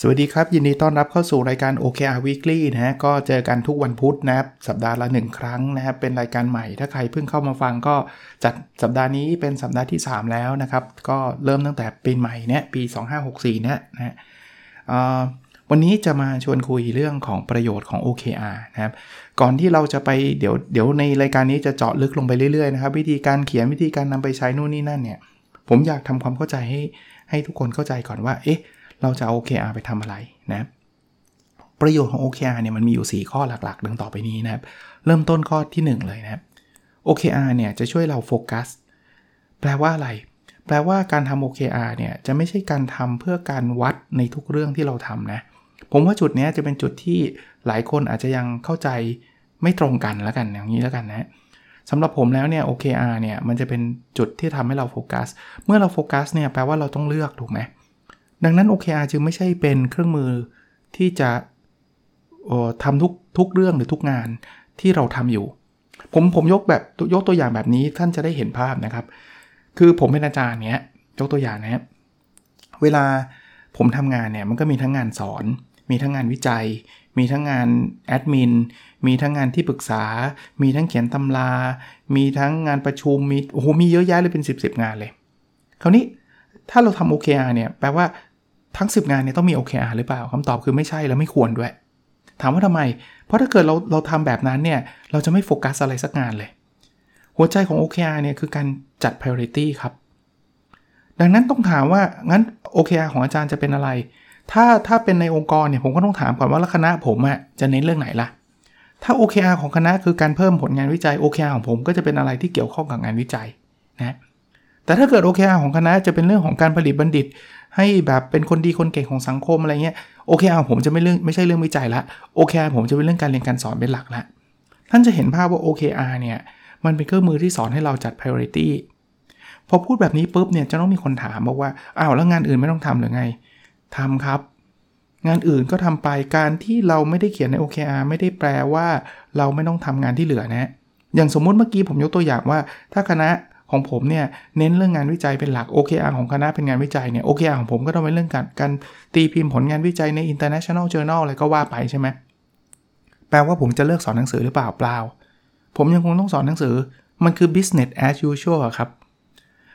สวัสดีครับ ยินดีต้อนรับเข้าสู่รายการ OKR Weekly นะฮะก็เจอกันทุกวันพุธนะครับสัปดาห์ละ 1 ครั้งนะครับเป็นรายการใหม่ถ้าใครเพิ่งเข้ามาฟังก็จัดสัปดาห์นี้เป็นสัปดาห์ที่ 3 แล้วนะครับ ก็เริ่มตั้งแต่ปีใหม่เนี่ยปี 2564เนี่ยนะฮะวันนี้จะมาชวนคุยเรื่องของประโยชน์ของ OKR นะครับ ก่อนที่เราจะไปเดี๋ยวเดี๋ยวในรายการนี้จะเจาะลึกลงไปเรื่อยๆนะครับวิธีการเขียนวิธีการนำไปใช้นู่นนี่นั่นเนี่ยผมอยากทำความเข้าใจให้ให้ทุกคนเข้าใจก่อนว่า เอ๊ะ เราจะเอา OKR ไปทำอะไรนะประโยชน์ของ OKR เนี่ยมันมีอยู่ 4 ข้อหลักๆ ดังต่อไปนี้นะครับ เริ่มต้นข้อที่ 1 เลยนะครับ OKR เนี่ยจะช่วยเราโฟกัส แปลว่าอะไร แปลว่าการทำ OKR เนี่ยจะไม่ใช่การทำเพื่อการวัดในทุกเรื่องที่เราทำนะ ผมว่าจุดนี้จะเป็นจุดที่หลายคนอาจจะยังเข้าใจไม่ตรงกันแล้วกันอย่างนี้แล้วกันนะสำหรับผมแล้วเนี่ย OKR เนี่ยมันจะเป็นจุดที่ทำให้เราโฟกัส เมื่อเราโฟกัสเนี่ยแปลว่าเราต้องเลือกถูกไหม ดังนั้น OKR จึงไม่ใช่เป็นเครื่องมือที่จะทำทุกทุกเรื่องหรือทุกงานที่เราทำอยู่ ผมผมยกแบบยกตัวอย่างแบบนี้ท่านจะได้เห็นภาพนะครับ คือผมเป็นอาจารย์เนี้ยยกตัวอย่างนะเวลาผมทำงานเนี่ยมันก็มีทั้งงานสอน มีทั้งงานวิจัย มีทั้งงานแอดมิน มีทั้งงานที่ปรึกษา มีทั้งเขียนตำรา มีทั้งงานประชุม มีโอ้โหมีเยอะแยะเลยเป็น 10บสงานเลย คราวนี้ถ้าเราทำ OKR เนี่ยแปลว่า ทั้ง 10 งานเนี่ยต้องมี OKR หรือเปล่าคำตอบคือไม่ใช่แล้วไม่ควรด้วย ถามว่าทำไม เพราะถ้าเกิดเราเราทำแบบนั้นเนี่ยเราจะไม่โฟกัสอะไรสักงานเลย หัวใจของ OKR เนี่ยคือการจัด priority ครับ ดังนั้นต้องถามว่างั้น OKR ของอาจารย์จะเป็นอะไร ถ้าถ้าเป็นในองค์กรเนี่ยผมก็ต้องถามก่อนว่าคณะผมอะจะเน้นเรื่องไหนล่ะถ้า OKR ของคณะคือการเพิ่มผลงานวิจัย OKR ของผมก็จะเป็นอะไรที่เกี่ยวข้องกับงานวิจัยนะแต่ถ้าเกิด OKR ของคณะจะเป็นเรื่องของการผลิตบัณฑิต ให้แบบเป็นคนดีคนเก่งของสังคมอะไรเงี้ยโอเคอาผมจะไม่เรื่องไม่ใช่เรื่องวิจัยละโอเคอาผมจะเป็นเรื่องการเรียนการสอนเป็นหลักละท่านจะเห็นภาพว่า OKR เนี่ยมันเป็นเครื่องมือที่สอนให้เราจัด priority พอพูดแบบนี้ปุ๊บเนี่ยจะต้องมีคนถามบอกว่าอ้าวแล้วงานอื่นไม่ต้องทำหรือไงทำครับ งานอื่นก็ทำไปการที่เราไม่ได้เขียนใน OKR ไม่ได้แปลว่า เราไม่ต้องทำงานที่เหลือนะ อย่างสมมุติเมื่อกี้ผมยกตัวอย่างว่า ถ้าคณะ ของผมเนี่ยเน้นเรื่องงานวิจัยเป็นหลัก OKR ของคณะเป็นงานวิจัยเนี่ย OKR ของผมก็ต้องเป็นเรื่องการการตีพิมพ์ผลงานวิจัยใน international journal อะไรก็ว่าไปใช่ไหมแปลว่าผมจะเลิกสอนหนังสือหรือเปล่าเปล่า ผมยังคงต้องสอนหนังสือมันคือ business as usual ครับ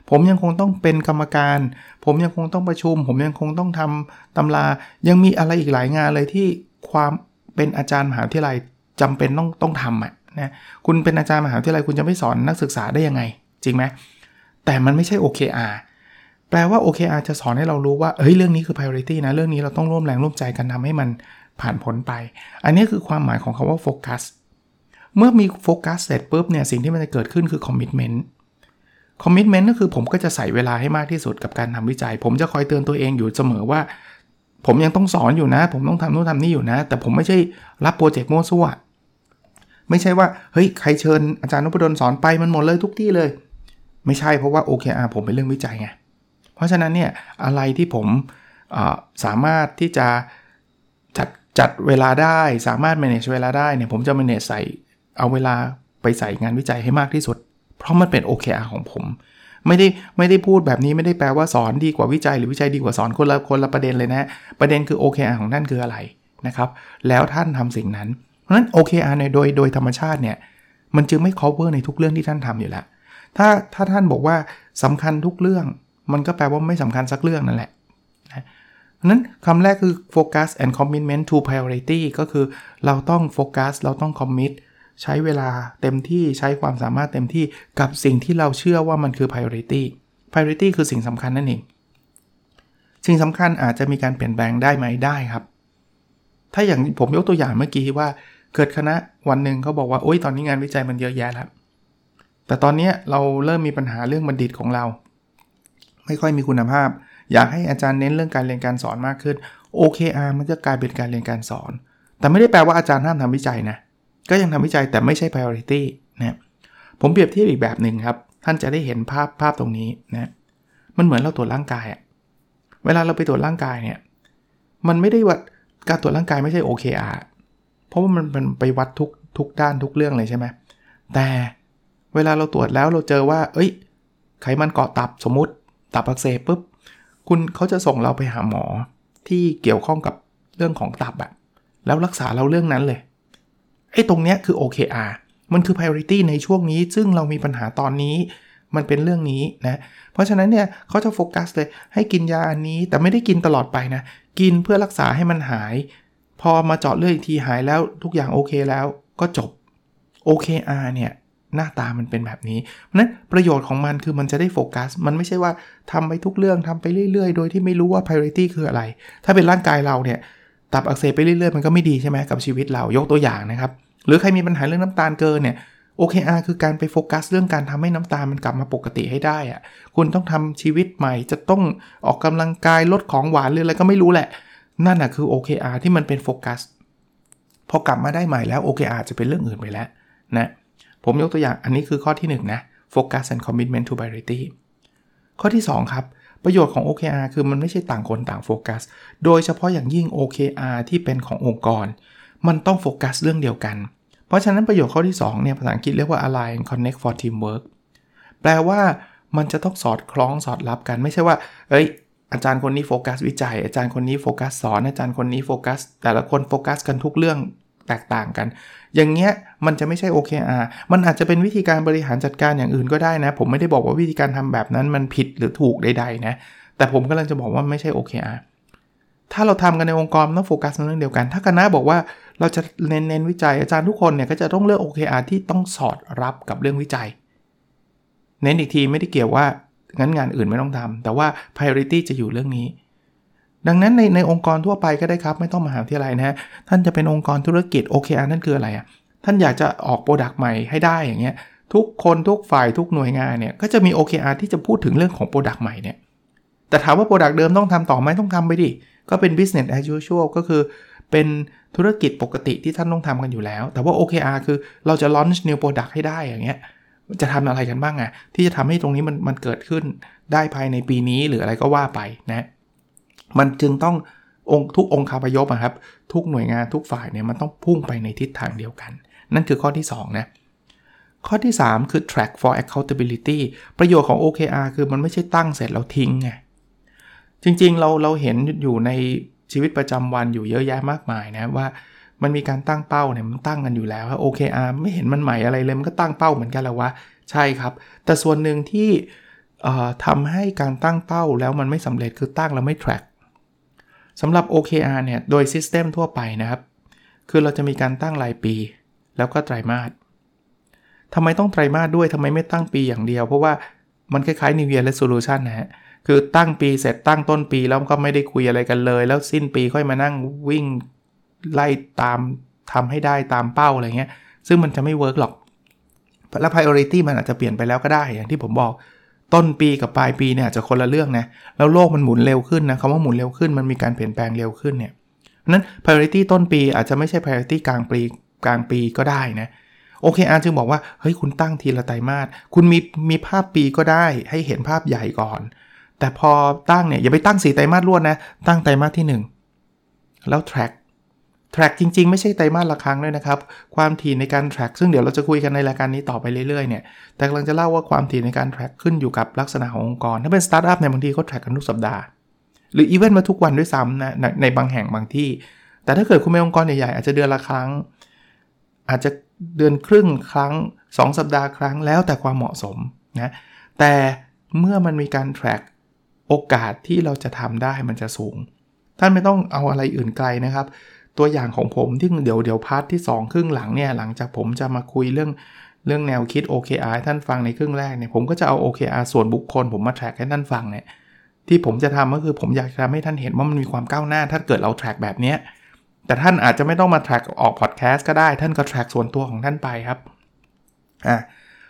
ผมยังคงต้องเป็นกรรมการ ผมยังคงต้องประชุม ผมยังคงต้องทำตำรา ยังมีอะไรอีกหลายงานเลยที่ความเป็นอาจารย์มหาวิทยาลัยจำเป็นต้องต้องทำอะนะ คุณเป็นอาจารย์มหาวิทยาลัยคุณจะไม่สอนนักศึกษาได้ยังไง จริงไหมแต่มันไม่ใช่ OKR แปลว่า OKR จะสอนให้เรารู้ว่าเฮ้ยเรื่องนี้คือ priority นะ เรื่องนี้เราต้องร่วมแรงร่วมใจกันทำให้มันผ่านพ้นไป อันนี้คือความหมายของคาว่าโฟกัสเมื่อมีโฟกัสเสร็จปุ๊บเนี่ยสิ่งที่มันจะเกิดขึ้นคือ commitment commitment ก็คือผมก็จะใส่เวลาให้มากที่สุดกับการทำวิจัย ผมจะคอยเตือนตัวเองอยู่เสมอว่า ผมยังต้องสอนอยู่นะ ผมต้องทำนู่นทำนี่อยู่นะ แต่ผมไม่ใช่รับโปรเจกต์มั่วซั่ว ไม่ใช่ว่าเฮ้ยใครเชิญอาจารย์นพดลสอนไปมันหมดเลยทุกที่เลย ไม่ใช่เพราะว่า OKR ผมเป็นเรื่องวิจัยไง เพราะฉะนั้นเนี่ยอะไรที่ผมสามารถที่จะจัดจัดเวลาได้สามารถ manage เวลาได้เนี่ยผมจะ manage ใส่เอาเวลาไปใส่งานวิจัยให้มากที่สุด เพราะมันเป็น OKR ของผม ไม่ได้ไม่ได้พูดแบบนี้ไม่ได้แปลว่าสอนดีกว่าวิจัยหรือวิจัยดีกว่าสอนคนละคนละประเด็นเลยนะ ประเด็นคือ OKR ของท่านคืออะไรนะครับ แล้วท่านทำสิ่งนั้น เพราะฉะนั้น OKR ในโดยโดยธรรมชาติเนี่ยมันจึงไม่ cover ในทุกเรื่องที่ท่านทำอยู่แล้ว ถ้าถ้าท่านบอกว่าสำคัญทุกเรื่อง มันก็แปลว่าไม่สำคัญสักเรื่องนั่นแหละนะนั้นคำแรกคือ focus and commitment to priority ก็คือเราต้องโฟกัสเราต้อง commit ใช้เวลาเต็มที่ใช้ความสามารถเต็มที่กับสิ่งที่เราเชื่อว่ามันคือ priority priority คือสิ่งสำคัญนั่นเอง สิ่งสำคัญอาจจะมีการเปลี่ยนแปลงได้ไหมได้ครับ ถ้าอย่างผมยกตัวอย่างเมื่อกี้ว่า เกิดคณะวันหนึ่งเขาบอกว่าโอ้ยตอนนี้งานวิจัยมันเยอะแยะแล้ว แต่ตอนนี้เราเริ่มมีปัญหาเรื่องบัณฑิตของเรา ไม่ค่อยมีคุณภาพ อยากให้อาจารย์เน้นเรื่องการเรียนการสอนมากขึ้น OKR มันจะกลายเป็นการเรียนการสอน แต่ไม่ได้แปลว่าอาจารย์ห้ามทำวิจัยนะ ก็ยังทำวิจัยแต่ไม่ใช่ priority นะผมเปรียบเทียบอีกแบบหนึ่งครับ ท่านจะได้เห็นภาพภาพตรงนี้นะมันเหมือนเราตรวจร่างกายอะเวลาเราไปตรวจร่างกายเนี่ยมันไม่ได้วัดการตรวจร่างกายไม่ใช่ OKR เพราะว่ามันมันไปวัดทุกทุกด้านทุกเรื่องเลยใช่ไหมแต่ เวลาเราตรวจแล้วเราเจอว่า เอ้ย ไขมันเกาะตับสมมติตับอักเสบปุ๊บ คุณเขาจะส่งเราไปหาหมอที่เกี่ยวข้องกับเรื่องของตับอะแล้วรักษาเราเรื่องนั้นเลย ไอ้ตรงเนี้ยคือ OKR มันคือ priority ในช่วงนี้ ซึ่งเรามีปัญหาตอนนี้ มันเป็นเรื่องนี้นะ เพราะฉะนั้นเนี่ยเขาจะโฟกัสเลย ให้กินยาอันนี้ แต่ไม่ได้กินตลอดไปนะ กินเพื่อรักษาให้มันหาย พอมาเจาะเลือดอีกทีหายแล้วทุกอย่างโอเคแล้วก็จบ OKR เนี่ย หน้าตามันเป็นแบบนี้ เพราะนั้นประโยชน์ของมันคือมันจะได้โฟกัส มันไม่ใช่ว่าทำไปทุกเรื่องทำไปเรื่อย ๆ โดยที่ไม่รู้ว่า priority คืออะไร ถ้าเป็นร่างกายเราเนี่ยตับอักเสบไปเรื่อยๆ มันก็ไม่ดีใช่ไหมกับชีวิตเรายกตัวอย่างนะครับ หรือใครมีปัญหาเรื่องน้ำตาลเกินเนี่ย OKR คือการไปโฟกัสเรื่องการทำให้น้ำตาลมันกลับมาปกติให้ได้อะคุณต้องทำชีวิตใหม่ จะต้องออกกำลังกายลดของหวานหรืออะไรก็ไม่รู้แหละ นั่นนะคือ OKR ที่มันเป็นโฟกัสพอกลับมาได้ใหม่แล้ว OKR จะเป็นเรื่องอื่นไปแล้วนะ ผมยกตัวอย่างอันนี้คือข้อที่ 1 นะ Focus and Commitment to Priority ข้อที่ 2 ครับ ประโยชน์ของ OKR คือมันไม่ใช่ต่างคนต่างโฟกัส โดยเฉพาะอย่างยิ่ง OKR ที่เป็นขององค์กร มันต้องโฟกัสเรื่องเดียวกัน เพราะฉะนั้นประโยชน์ข้อที่2เนี่ยภาษาอังกฤษเรียกว่า align connect for teamwork แปลว่ามันจะต้องสอดคล้องสอดรับกันไม่ใช่ว่า เอ้ย อาจารย์คนนี้โฟกัสวิจัย อาจารย์คนนี้โฟกัสสอน อาจารย์คนนี้โฟกัส แต่ละคนโฟกัสกันทุกเรื่องแตกต่างกัน อย่างเงี้ยมันจะไม่ใช่ OKR มันอาจจะเป็นวิธีการบริหารจัดการอย่างอื่นก็ได้นะ ผมไม่ได้บอกว่าวิธีการทำแบบนั้นมันผิดหรือถูกใดๆนะ แต่ผมกำลังจะบอกว่าไม่ใช่ OKR ถ้าเราทำกันในองค์กรต้องโฟกัสในเรื่องเดียวกัน ถ้าคณะบอกว่าเราจะเน้นเน้นวิจัยอาจารย์ทุกคนเนี่ยก็จะต้องเลือก OKR ที่ต้องสอดรับกับเรื่องวิจัย เน้นอีกทีไม่ได้เกี่ยวว่างั้นงานอื่นไม่ต้องทำแต่ว่า priority จะอยู่เรื่องนี้ ดังนั้นในในองค์กรทั่วไปก็ได้ครับ ไม่ต้องมหาวิทยาลัยนะฮะท่านจะเป็นองค์กรธุรกิจ OKR นั่นคืออะไรอะ่ะท่านอยากจะออก product ใหม่ให้ได้อย่างเงี้ยทุกคนทุกฝ่ายทุกหน่วยงานเนี่ยก็จะมี OKR ที่จะพูดถึงเรื่องของ product ใหม่เนี่ยแต่ถามว่า product เดิมต้องทำต่อไหมต้องทำไปดิ ก็เป็น business as usual ก็คือเป็นธุรกิจปกติที่ท่านต้องทำกันอยู่แล้ว แต่ว่า OKR คือเราจะ launch new product ให้ได้อย่างเงี้ยจะทำอะไรกันบ้างอะที่จะทำให้ตรงนี้มันมันเกิดขึ้นได้ภายในปีนี้หรืออะไรก็ว่าไปนะ มันจึงต้ององทุกองค์คาพยพอะครับ ทุกหน่วยงานทุกฝ่ายเนี่ยมันต้องพุ่งไปในทิศทางเดียวกัน นั่นคือข้อที่2นะข้อที่ 3 คือ track for accountability ประโยชน์ของ OKR คือมันไม่ใช่ตั้งเสร็จแล้วทิ้งไงจริงๆเราเราเห็นอยู่ในชีวิตประจำวันอยู่เยอะแยะมากมายนะว่ามันมีการตั้งเป้าเนี่ยมันตั้งกันอยู่แล้ว OKR ไม่เห็นมันใหม่อะไรเลยมันก็ตั้งเป้าเหมือนกันแล้ววะใช่ครับ แต่ส่วนหนึ่งที่ทำให้การตั้งเป้าแล้วมันไม่สำเร็จคือตั้งแล้วไม่ track สำหรับ OKR เนี่ย โดย System ทั่วไปนะครับ คือเราจะมีการตั้งรายปี แล้วก็ไตรมาสทำไมต้องไตรมาสด้วยทำไมไม่ตั้งปีอย่างเดียว เพราะว่ามันคล้ายๆ New Year Resolution นะฮะคือตั้งปีเสร็จตั้งต้นปีแล้วก็ไม่ได้คุยอะไรกันเลย แล้วสิ้นปีค่อยมานั่งวิ่งไล่ตามทำให้ได้ตามเป้าอะไรเงี้ย ซึ่งมันจะไม่เวิร์กหรอก แล้ว priority มันอาจจะเปลี่ยนไปแล้วก็ได้อย่างที่ผมบอก ต้นปีกับปลายปีเนี่ยจะคนละเรื่องนะแล้วโลกมันหมุนเร็วขึ้นนะคำว่าหมุนเร็วขึ้นมันมีการเปลี่ยนแปลงเร็วขึ้นเนี่ยนั้น priority ต้นปีอาจจะไม่ใช่ priority กลางปีกลางปีก็ได้นะโอเคอาร์จึงบอกว่าเฮ้ยคุณตั้งทีละไตรมาสคุณมีมีภาพปีก็ได้ให้เห็นภาพใหญ่ก่อน แต่พอตั้งเนี่ยอย่าไปตั้งสี่ไตรมาสรวดนะตั้งไตรมาสที่ 1 แล้ว track track จริง ๆ ไม่ใช่ไตรมาสละครั้งด้วยนะครับ ความถี่ในการ track ซึ่งเดี๋ยวเราจะคุยกันในรายการนี้ต่อไปเรื่อยๆเนี่ยแต่กำลังจะเล่าว่าความถี่ในการ track ขึ้นอยู่กับลักษณะขององค์กร ถ้าเป็นสตาร์ทอัพเนี่ยบางทีเขา track กันทุกสัปดาห์ หรืออีเวนต์มาทุกวันด้วยซ้ำนะในบางแห่งบางที่ แต่ถ้าเกิดคุณเป็นองค์กรใหญ่ๆอาจจะเดือนละครั้ง อาจจะเดือนครึ่งครั้ง 2 สัปดาห์ครั้งแล้วแต่ความเหมาะสมนะแต่เมื่อมันมีการ track โอกาสที่เราจะทำได้มันจะสูงท่านไม่ต้องเอาอะไรอื่นไกลนะครับ ตัวอย่างของผมที่เดี๋ยวเดี๋ยว part ที่ 2 ครึ่งหลังเนี่ยหลังจากผมจะมาคุยเรื่องเรื่องแนวคิด OKR ท่านฟังในครึ่งแรกเนี่ยผมก็จะเอา OKR ส่วนบุคคล ผมมา track ให้ท่านฟังเนี่ยที่ผมจะทำก็คือผมอยากจะทำให้ท่านเห็นว่ามันมีความก้าวหน้า ถ้าเกิดเรา track แบบเนี้ยแต่ท่านอาจจะไม่ต้องมา track ออกพอดแคสต์ก็ได้ ท่านก็ track ส่วนตัวของท่านไปครับอะ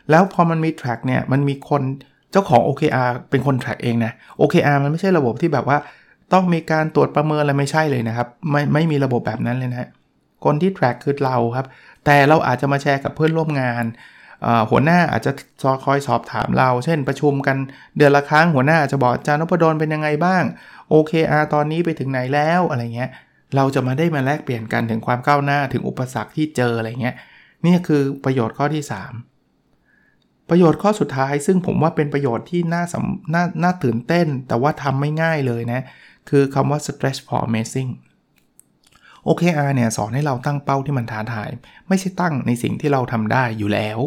แล้วพอมันมี track เนี่ยมันมีคนเจ้าของ OKR เป็นคน track เองนะ OKR มันไม่ใช่ระบบที่แบบว่า ต้องมีการตรวจประเมินอะไรไม่ใช่เลยนะครับ ไม่ไม่มีระบบแบบนั้นเลยนะคนที่ track คือเราครับ แต่เราอาจจะมาแชร์กับเพื่อนร่วมงานหัวหน้าอาจจะคอยสอบถามเรา เช่นประชุมกันเดือนละครั้งหัวหน้าอาจจะบอกอาจารย์นพดลเป็นยังไงบ้าง OKR ตอนนี้ไปถึงไหนแล้วอะไรเงี้ย เราจะมาได้มาแลกเปลี่ยนกันถึงความก้าวหน้าถึงอุปสรรคที่เจออะไรเงี้ย นี่คือประโยชน์ข้อที่ 3 ประโยชน์ข้อสุดท้ายซึ่งผมว่าเป็นประโยชน์ที่น่าสำน่าน่าตื่นเต้น แต่ว่าทำไม่ง่ายเลยนะ คือคำว่า stretch for amazing OKR เนี่ยสอนให้เราตั้งเป้าที่มันท้าทาย ไม่ใช่ตั้งในสิ่งที่เราทำได้อยู่แล้ว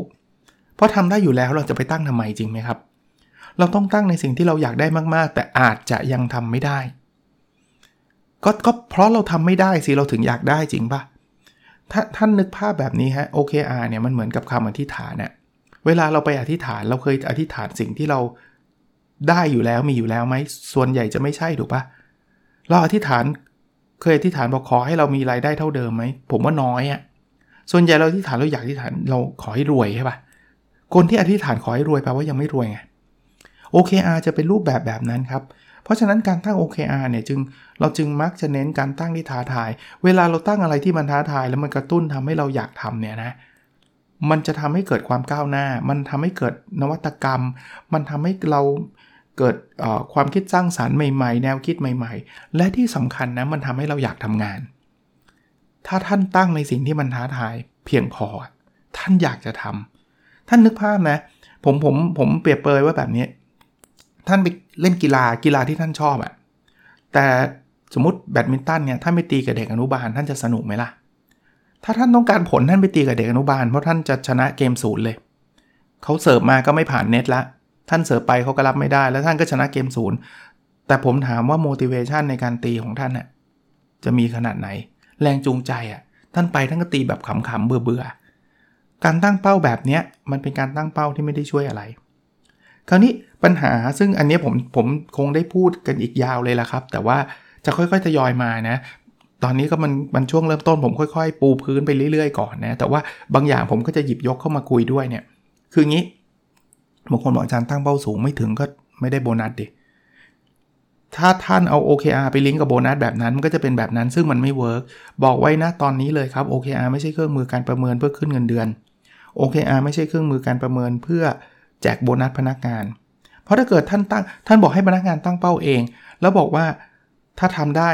เพราะทำได้อยู่แล้วเราจะไปตั้งทำไมจริงไหมครับ เราต้องตั้งในสิ่งที่เราอยากได้มากๆ แต่อาจจะยังทำไม่ได้ก็ก็เพราะเราทำไม่ได้สิเราถึงอยากได้จริงปะถ้าท่านนึกภาพแบบนี้ฮะ OKR เนี่ยมันเหมือนกับคำอธิษฐานเนี่ยเวลาเราไปอธิษฐานเราเคยอธิษฐานสิ่งที่เราได้อยู่แล้วมีอยู่แล้วไหมส่วนใหญ่จะไม่ใช่ถูกปะ เราอธิษฐานเคยอธิษฐานบอกขอให้เรามีรายได้เท่าเดิมไหมผมว่าน้อยอะ่ะส่วนใหญ่เราอธิษฐานเราอยากอธิษฐานเราขอให้รวยใช่ปะคนที่อธิษฐานขอให้รวยแปลว่ายังไม่รวยไง OKR จะเป็นรูปแบบแบบนั้นครับ เพราะฉะนั้นการตั้ง OKR เนี่ยจึงเราจึงมักจะเน้นการตั้งที่ท้าทาย เวลาเราตั้งอะไรที่มันท้าทาย แล้วมันกระตุ้นทำให้เราอยากทำเนี่ยนะ มันจะทำให้เกิดความก้าวหน้า มันทำให้เกิดนวัตกรรม มันทำให้เรา เกิดความคิดสร้างสารรค์ใหม่ๆ แนวคิดใหม่ๆ และที่สำคัญนะมันทำให้เราอยากทำงาน ถ้าท่านตั้งในสิ่งที่มันท้าทายเพียงพอ ท่านอยากจะทำท่านนึกภาพนะ ผมผมผมเปรียบเปยว่าแบบนี้ ท่านไปเล่นกีฬากีฬาที่ท่านชอบอะแต่สมมติแบดมินตันเนี่ยท่านไปตีกับเด็กอนุบาลท่านจะสนุกไหมล่ะ ถ้าท่านต้องการผลท่านไปตีกับเด็กอนุบาลเพราะท่านจะชนะเกมศูนย์เลยเขาเสิร์ฟมาก็ไม่ผ่านเน็ตละ ท่านเสิร์ฟไปเขาก็รับไม่ได้ แล้วท่านก็ชนะเกมศูนย์แต่ผมถามว่า motivation ในการตีของท่านน่ะจะมีขนาดไหน แรงจูงใจอะท่านไปท่านก็ตีแบบขำๆเบื่อๆการตั้งเป้าแบบนี้มันเป็นการตั้งเป้าที่ไม่ได้ช่วยอะไร คราวนี้ปัญหาซึ่งอันนี้ผมผมคงได้พูดกันอีกยาวเลยละครับ แต่ว่าจะค่อยๆทยอยมานะตอนนี้ก็มันมันช่วงเริ่มต้นผมค่อยๆ ปูพื้นไปเรื่อยๆก่อนนะแต่ว่าบางอย่างผมก็จะหยิบยกเข้ามาคุยด้วยเนี่ยคืองี้ บางคนบอกอาจารย์ตั้งเป้าสูงไม่ถึงก็ไม่ได้โบนัสดิถ้าท่านเอา OKR ไปลิงก์กับโบนัสแบบนั้นมันก็จะเป็นแบบนั้นซึ่งมันไม่ work บอกไว้นะตอนนี้เลยครับ OKR ไม่ใช่เครื่องมือการประเมินเพื่อขึ้นเงินเดือน OKR ไม่ใช่เครื่องมือการประเมินเพื่อแจกโบนัสพนักงาน เพราะถ้าเกิดท่านตั้งท่านบอกให้พนักงานตั้งเป้าเอง แล้วบอกว่าถ้าทำได้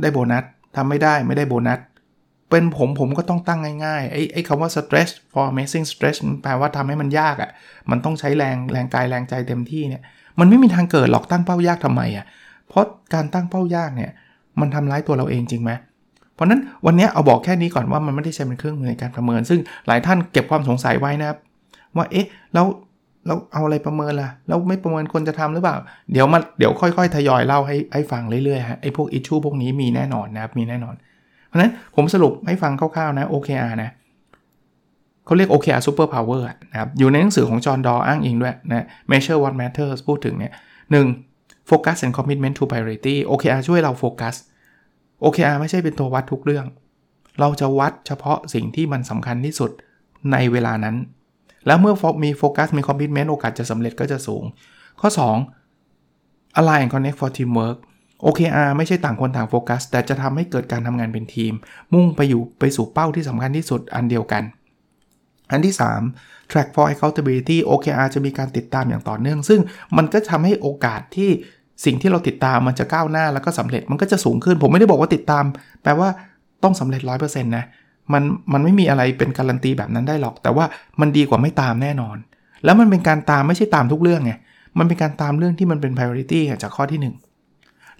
ได้โบนัสทำไม่ได้ไม่ได้โบนัส เป็นผมผมก็ต้องตั้งง่ายๆ ไอ้ไอ้คำว่า stress for amazing stress แปลว่าทำให้มันยากอะ่ะ มันต้องใช้แรงแรงกายแรงใจเต็มที่เนี่ย มันไม่มีทางเกิดหรอกตั้งเป้ายากทำไมอะ่ะ เพราะการตั้งเป้ายากเนี่ย มันทำร้ายตัวเราเองจริงไหมเพราะนั้นวันนี้เอาบอกแค่นี้ก่อนว่ามันไม่ได้ใช้เป็นเครื่องมือในการประเมิน ซึ่งหลายท่านเก็บความสงสัยไว้นะครับ ว่าเอ๊ะแล้วเราเอาอะไรประเมินล่ะ แล้วไม่ประเมินคนจะทำหรือเปล่า เดี๋ยวมาเดี๋ยวค่อยๆ ทยอยเล่าให้ให้ฟังเรื่อยๆฮะไอ้พวกอิชชูพวกนี้มีแน่นอนนะครับมีแน่นอน เพราะนั้นผมสรุปให้ฟังคร่าวๆนะ OKR นะเขาเรียก OKR Super Power นะครับอยู่ในหนังสือของจอห์นดออ้างอิงด้วยนะ Measure What Matters พูดถึงเนี่ยหนึ่ง Focus and Commitment to Priority OKR ช่วยเราโฟกัส OKR ไม่ใช่เป็นตัววัดทุกเรื่อง เราจะวัดเฉพาะสิ่งที่มันสำคัญที่สุดในเวลานั้น แล้วเมื่อมีโฟกัสมีคอมมิชเมนต์โอกาสจะสำเร็จก็จะสูง ข้อ 2 Align and Connect for Teamwork OKR ไม่ใช่ต่างคนต่างโฟกัส แต่จะทำให้เกิดการทำงานเป็นทีม มุ่งไปอยู่ไปสู่เป้าที่สำคัญที่สุดอันเดียวกัน อันที่ 3 track for accountability OKR จะมีการติดตามอย่างต่อเนื่อง ซึ่งมันก็ทำให้โอกาสที่สิ่งที่เราติดตามมันจะก้าวหน้าแล้วก็สำเร็จมันก็จะสูงขึ้น ผมไม่ได้บอกว่าติดตาม แปลว่าต้องสำเร็จ 100%นะมันมันไม่มีอะไรเป็นการันตีแบบนั้นได้หรอก แต่ว่ามันดีกว่าไม่ตามแน่นอน แล้วมันเป็นการตามไม่ใช่ตามทุกเรื่องไงมันเป็นการตามเรื่องที่มันเป็น priority จากข้อที่ 1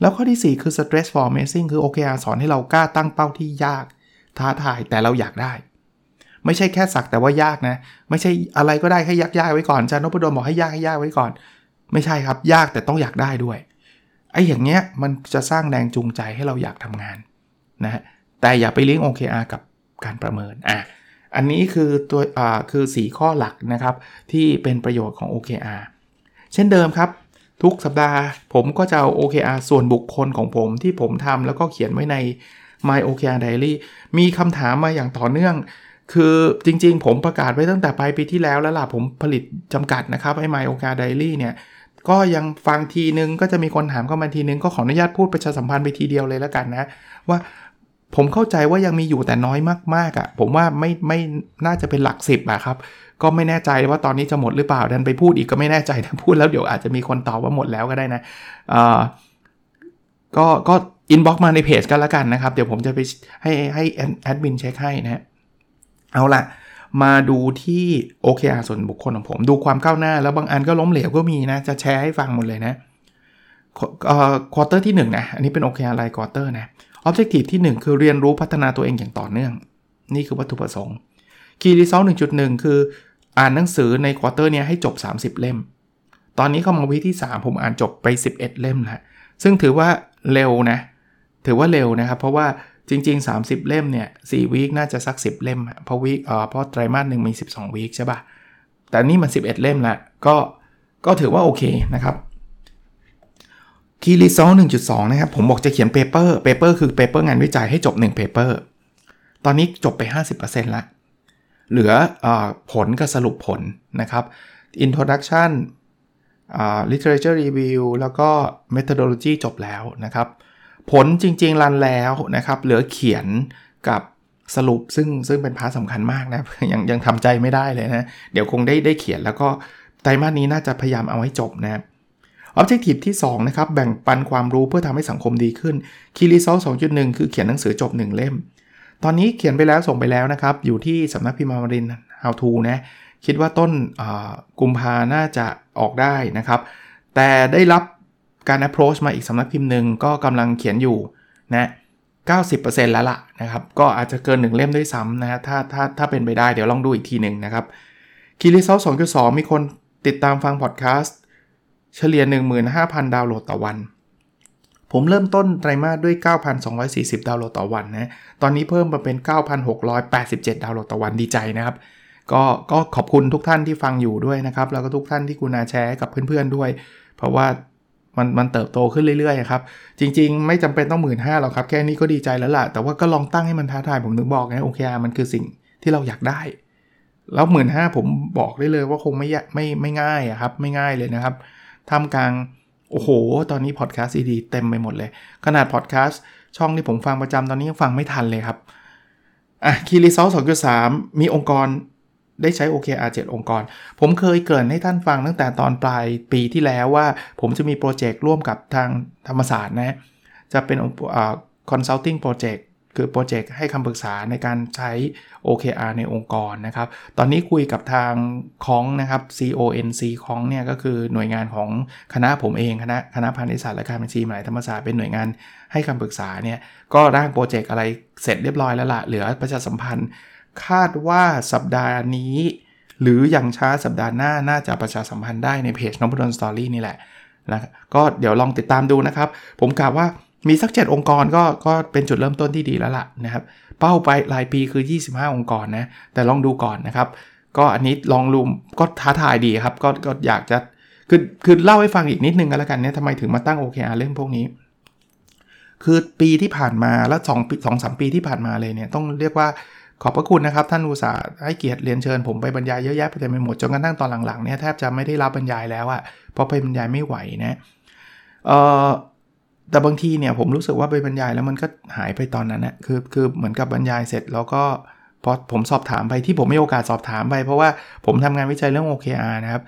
แล้วข้อที่ 4 คือ stress for amazing คือ OKR สอนให้เรากล้าตั้งเป้าที่ยาก ท้าทายแต่เราอยากได้ ไม่ใช่แค่สักแต่ว่ายากนะ ไม่ใช่อะไรก็ได้ให้ยากๆไว้ก่อนอาจารย์นพดลบอกให้ยากให้ยากไว้ก่อน ไม่ใช่ครับยากแต่ต้องอยากได้ด้วยไอ้อย่างเงี้ยมันจะสร้างแรงจูงใจให้เราอยากทำงานนะแต่อย่าไปลิงก์ OKR กับการประเมินอะอันนี้คือตัวอ่าคือ 4 ข้อหลักนะครับ ที่เป็นประโยชน์ของ OKR เช่นเดิมครับ ทุกสัปดาห์ผมก็จะเอา OKR ส่วนบุคคลของผมที่ผมทำแล้วก็เขียนไว้ใน My OKR Diary มีคำถามมาอย่างต่อเนื่อง คือจริงๆ ผมประกาศไว้ตั้งแต่ปลายปีที่แล้วแล้วล่ะผมผลิตจำกัดนะครับไอ้ My OKR Diary เนี่ย ก็ยังฟังทีนึงก็จะมีคนถามเข้ามาทีนึง ก็ขออนุญาตพูดประชาสัมพันธ์ไปทีเดียวเลยแล้วกันนะ ว่าผมเข้าใจว่ายังมีอยู่แต่น้อยมากๆอะ่ะ ผมว่าไม่ไม่น่าจะเป็นหลักสิบอะครับ ก็ไม่แน่ใจว่าตอนนี้จะหมดหรือเปล่าดันไปพูดอีกก็ไม่แน่ใจถ้าพูดแล้วเดี๋ยวอาจจะมีคนตอบว่าหมดแล้วก็ได้นะก็ก็ inbox มาในเพจกันละกันนะครับ เดี๋ยวผมจะไปให้ให้แอดมินเช็คให้นะเอาละมาดูที่ OKR ส่วนบุคคลของผม ดูความก้าวหน้า แล้วบางอันก็ล้มเหลวก็มีนะ จะแชร์ให้ฟังหมดเลยนะ quarter ที่ 1 นะ อันนี้เป็น OKR ราย quarter นะ objective ที่ 1 คือเรียนรู้พัฒนาตัวเองอย่างต่อเนื่อง นี่คือวัตถุประสงค์ key result 1.1คือ อ่านหนังสือใน quarter นี้ให้จบ 30 เล่ม ตอนนี้เข้ามาวิที่ 3 ผมอ่านจบไป 11 เล่มแล้วซึ่งถือว่าเร็วนะ ถือว่าเร็วนะครับ เพราะว่าจริง ๆ 30 เล่มเนี่ย4 week น่าจะสัก 10 เล่ม เพราะ week เอ่อเพราะไตรมาสหนึ่งมี 12 week ใช่ปะ่ะ แต่นี่มัน 11 เล่มละก็ก็ถือว่าโอเคนะครับ key result 1.2นะครับ ผมบอกจะเขียน paper paper คือ paper งานวิจัยให้จบ1 paper ตอนนี้จบไป 50%ละ เหลืออผลกับสรุปผลนะครับ introduction literature review แล้วก็ methodology จบแล้วนะครับ ผลจริงๆ run แล้วนะครับ เหลือเขียนกับสรุปซึ่งซึ่งเป็น part สำคัญมากนะ ยังยังทำใจไม่ได้เลยนะ เดี๋ยวคงได้ได้เขียนแล้วก็ไตรมาสนี้น่าจะพยายามเอาให้จบนะ objective ที่ 2 นะครับ แบ่งปันความรู้เพื่อทำให้สังคมดีขึ้น key result 2.1 คือเขียนหนังสือจบ 1 เล่ม ตอนนี้เขียนไปแล้วส่งไปแล้วนะครับ อยู่ที่สำนักพิมพ์มาริน How to นะ คิดว่าต้นกุมภาน่าจะออกได้นะครับ แต่ได้รับการ approach มาอีกสำนักพิมพ์หนึ่งก็กำลังเขียนอยู่นะ90%แล้วล่ะนะครับ ก็อาจจะเกิน 1 เล่มด้วยซ้ำนะถ้าถ้าถ้าเป็นไปได้เดี๋ยวลองดูอีกทีหนึ่งนะครับคีรีเซล2.2มีคนติดตามฟังพอดแคสต์เฉลี่ย 15,000 ดาวน์โหลดต่อวัน ผมเริ่มต้นไตรมาสด้วย 9,240 ดาวน์โหลดต่อวันนะ ตอนนี้เพิ่มมาเป็น 9,687 ดาวน์โหลดต่อวันดีใจนะครับ ก็ก็ขอบคุณทุกท่านที่ฟังอยู่ด้วยนะครับ แล้วก็ทุกท่านที่กุณาแชร์กับเพื่อนๆด้วย เพราะว่ามันมันเติบโตขึ้นเรื่อยๆครับ จริงๆ ไม่จำเป็นต้องหมื่นห้าหรอกครับ แค่นี้ก็ดีใจแล้วล่ะ แต่ว่าก็ลองตั้งให้มันท้าทายผมถึงบอกไงโอเคมันคือสิ่งที่เราอยากได้ แล้วหมื่นห้าผมบอกได้เลยว่าคงไม่ไม่ไม่ง่ายครับ ไม่ง่ายเลยนะครับทำกลาง โอ้โห ตอนนี้พอดแคสต์ดีเต็มไปหมดเลย ขนาดพอดแคสต์ช่องที่ผมฟังประจำตอนนี้ยังฟังไม่ทันเลยครับ อะคีรีซอลสองจุดสามมีองค์กรได้ใช้ OKR 7 องค์กร ผมเคยเกริ่นให้ท่านฟังตั้งแต่ตอนปลายปีที่แล้วว่า ผมจะมีโปรเจกต์ร่วมกับทางธรรมศาสตร์นะ จะเป็น consulting project คือโปรเจกต์ให้คำปรึกษาในการใช้ OKR ในองค์กรนะครับ ตอนนี้คุยกับทางคองนะครับ CONC คองเนี่ยก็คือหน่วยงานของคณะผมเอง คณะคณะพาณิชยศาสตร์และการบัญชีมหาธรรมศาสตร์เป็นหน่วยงานให้คำปรึกษาเนี่ยก็ร่างโปรเจกต์อะไรเสร็จเรียบร้อยแล้วละเหลือประชาสัมพันธ์ คาดว่าสัปดาห์นี้ หรืออย่างช้าสัปดาห์หน้าน่าจะประชาสัมพันธ์ได้ในเพจนพดล Story นี่แหละนะก็เดี๋ยวลองติดตามดูนะครับ ผมกล่าวว่า มีสัก 7 องค์กรก็ก็เป็นจุดเริ่มต้นที่ดีแล้วล่ะนะครับ เป้าไปรายปีคือ 25 องค์กรนะ แต่ลองดูก่อนนะครับ ก็อันนี้ลองรูมก็ท้าทายดีครับ ก็ก็อยากจะคือคือเล่าให้ฟังอีกนิดนึงกันแล้วกันเนี่ยทำไมถึงมาตั้ง OKR เรื่องพวกนี้ คือปีที่ผ่านมาแล้วสองปีสองสามปีที่ผ่านมาเลยเนี่ยต้องเรียกว่าขอบพระคุณนะครับ ท่านอุตสาห์ให้เกียรติเรียนเชิญผมไปบรรยายเยอะแยะไปเต็มไปหมดจนกระทั่งตอนหลังๆเนี่ยแทบจะไม่ได้รับบรรยายแล้วอะเพราะไปบรรยายไม่ไหวนะเอ่อ แต่บางทีเนี่ยผมรู้สึกว่าไปบรรยายแล้วมันก็หายไปตอนนั้นนะคือคือเหมือนกับบรรยายเสร็จแล้วก็พอผมสอบถามไปที่ผมมีโอกาสสอบถามไป เพราะว่าผมทำงานวิจัยเรื่อง OKR นะครับ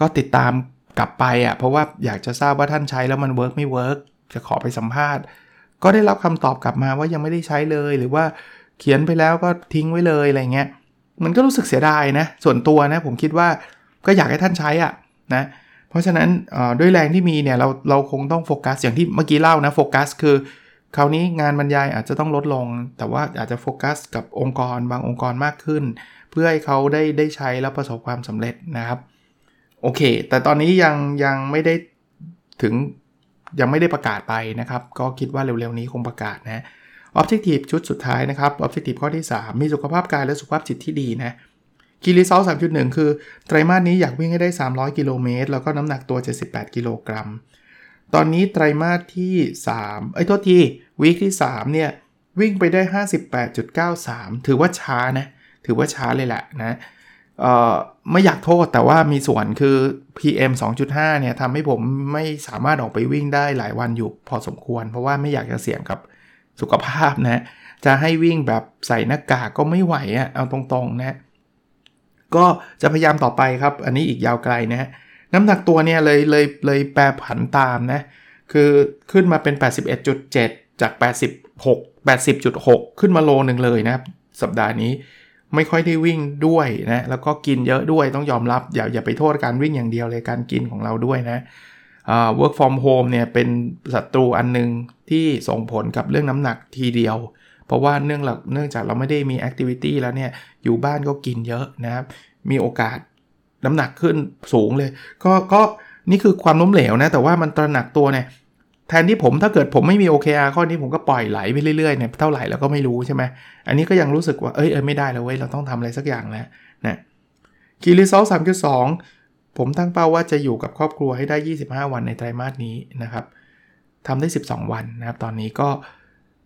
ก็ติดตามกลับไปอะ่ะเพราะว่าอยากจะทราบว่าท่านใช้แล้วมัน work ไม่ work จะขอไปสัมภาษณ์ ก็ได้รับคำตอบกลับมาว่ายังไม่ได้ใช้เลย หรือว่าเขียนไปแล้วก็ทิ้งไว้เลยอะไรเงี้ยมันก็รู้สึกเสียดายนะส่วนตัวนะผมคิดว่าก็อยากให้ท่านใช้อะ่ะนะ ราะฉะนั้นด้วยแรงที่มีเนี่ยเราเราคงต้องโฟกัสอย่างที่เมื่อกี้เล่านะโฟกัสคือคราวนี้งานบรรยายอาจจะต้องลดลง แต่ว่าอาจจะโฟกัสกับองค์กรบางองค์กรมากขึ้น เพื่อให้เขาได้ได้ใช้แล้วประสบความสำเร็จนะครับ โอเค แต่ตอนนี้ยังยังไม่ได้ถึงยังไม่ได้ประกาศไปนะครับ ก็คิดว่าเร็วๆนี้คงประกาศนะออบเจกตีฟชุดสุดท้ายนะครับออบเจกตีฟข้อที่ 3 มีสุขภาพกายและสุขภาพจิตที่ดีนะ คีรีเซลสามจุดหนึ่งคือ ไตรมาสนี้อยากวิ่งให้ได้ 300 กิโลเมตร แล้วก็น้ำหนักตัว 78 กิโลกรัม ตอนนี้ไตรมาสที่3ไอ้ยโทษทีวีคที่ 3 เนี่ย วิ่งไปได้ 58.93 ถือว่าช้านะ ถือว่าช้าเลยแหละนะเอ่อไม่อยากโทษแต่ว่ามีส่วนคือ PM 2.5 เนี่ยทำให้ผมไม่สามารถออกไปวิ่งได้หลายวันอยู่พอสมควร เพราะว่าไม่อยากจะเสี่ยงกับสุขภาพนะ จะให้วิ่งแบบใส่หน้ากากก็ไม่ไหวอะเอาตรงๆนะ ก็จะพยายามต่อไปครับ อันนี้อีกยาวไกลนะฮะน้ำหนักตัวเนี่ยเลยเลยเลยแปรผันตามนะคือขึ้นมาเป็น 81.7 จาก 86 80.6 ขึ้นมาโลหนึ่งเลยนะครับสัปดาห์นี้ไม่ค่อยได้วิ่งด้วยนะแล้วก็กินเยอะด้วยต้องยอมรับ อย่าอย่าไปโทษการวิ่งอย่างเดียวเลยการกินของเราด้วยนะ uh, work from home เนี่ยเป็นศัตรูอันนึงที่ส่งผลกับเรื่องน้ำหนักทีเดียว เพราะว่าเนื่องหลักเนื่องจากเราไม่ได้มีแอคทิวิตี้แล้วเนี่ยอยู่บ้านก็กินเยอะนะครับ มีโอกาสน้ำหนักขึ้นสูงเลย ก็ก็นี่คือความล้มเหลวนะ แต่ว่ามันตระหนักตัวเนี่ยแทนที่ผมถ้าเกิดผมไม่มี OKR ข้อนี้ผมก็ปล่อยไหลไปเรื่อยๆเนี่ยเท่าไหร่เราก็ไม่รู้ใช่ไหมอันนี้ก็ยังรู้สึกว่าเอ้ยเออไม่ได้แล้วเว้ยเราต้องทำอะไรสักอย่างแล้วนะkey result สามจุดสองผมตั้งเป้าว่าจะอยู่กับครอบครัวให้ได้ 25 วันในไตรมาสนี้นะครับทำได้ 12 วันนะครับ ตอนนี้ก็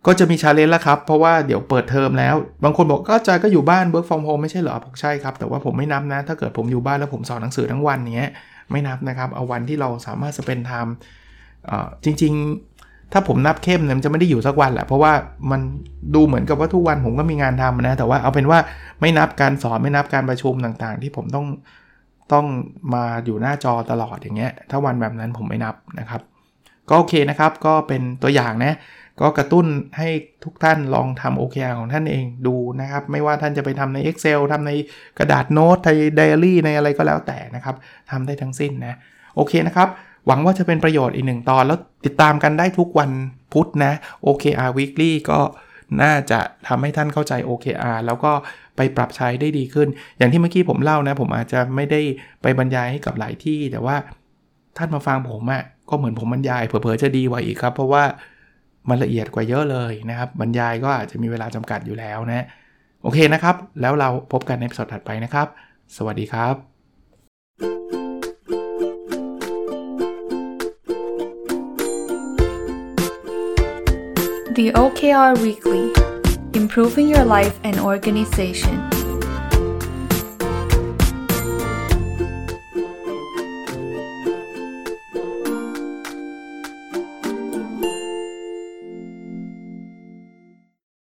ก็จะมี challenge แล้วครับ เพราะว่าเดี๋ยวเปิดเทอมแล้ว บางคนบอกก็จะก็อยู่บ้าน work from home ไม่ใช่เหรอผมใช่ครับ แต่ว่าผมไม่นับนะ ถ้าเกิดผมอยู่บ้านแล้วผมสอนหนังสือทั้งวันเนี้ยไม่นับนะครับ เอาวันที่เราสามารถ spend time จริง ๆ ถ้าผมนับเข้มเนี่ยมันจะไม่ได้อยู่สักวันแหละ เพราะว่ามันดูเหมือนกับว่าทุกวันผมก็มีงานทำนะ แต่ว่าเอาเป็นว่าไม่นับการสอนไม่นับการประชุมต่างๆ ที่ผมต้องต้องมาอยู่หน้าจอตลอดอย่างเงี้ย ถ้าวันแบบนั้นผมไม่นับนะครับ ก็โอเคนะครับ ก็เป็นตัวอย่างนะ ก็กระตุ้นให้ทุกท่านลองทำ OKR ของท่านเองดูนะครับ ไม่ว่าท่านจะไปทำใน Excel ทำในกระดาษโน้ตในไดอารี่ในอะไรก็แล้วแต่นะครับทำได้ทั้งสิ้นนะ โอเคนะครับ หวังว่าจะเป็นประโยชน์อีกหนึ่งตอน แล้วติดตามกันได้ทุกวันพุธนะ OKR Weekly ก็น่าจะทำให้ท่านเข้าใจ OKR แล้วก็ไปปรับใช้ได้ดีขึ้น อย่างที่เมื่อกี้ผมเล่านะ ผมอาจจะไม่ได้ไปบรรยายให้กับหลายที่ แต่ว่าท่านมาฟังผมอะ่ะก็เหมือนผมบรรยายเผลอๆจะดีกว่าอีกครับ เพราะว่า มันละเอียดกว่าเยอะเลยนะครับ บรรยายก็อาจจะมีเวลาจำกัดอยู่แล้วนะ โอเคนะครับ แล้วเราพบกันในสดถัดไปนะครับ สวัสดีครับ The OKR Weekly Improving Your Life and Organization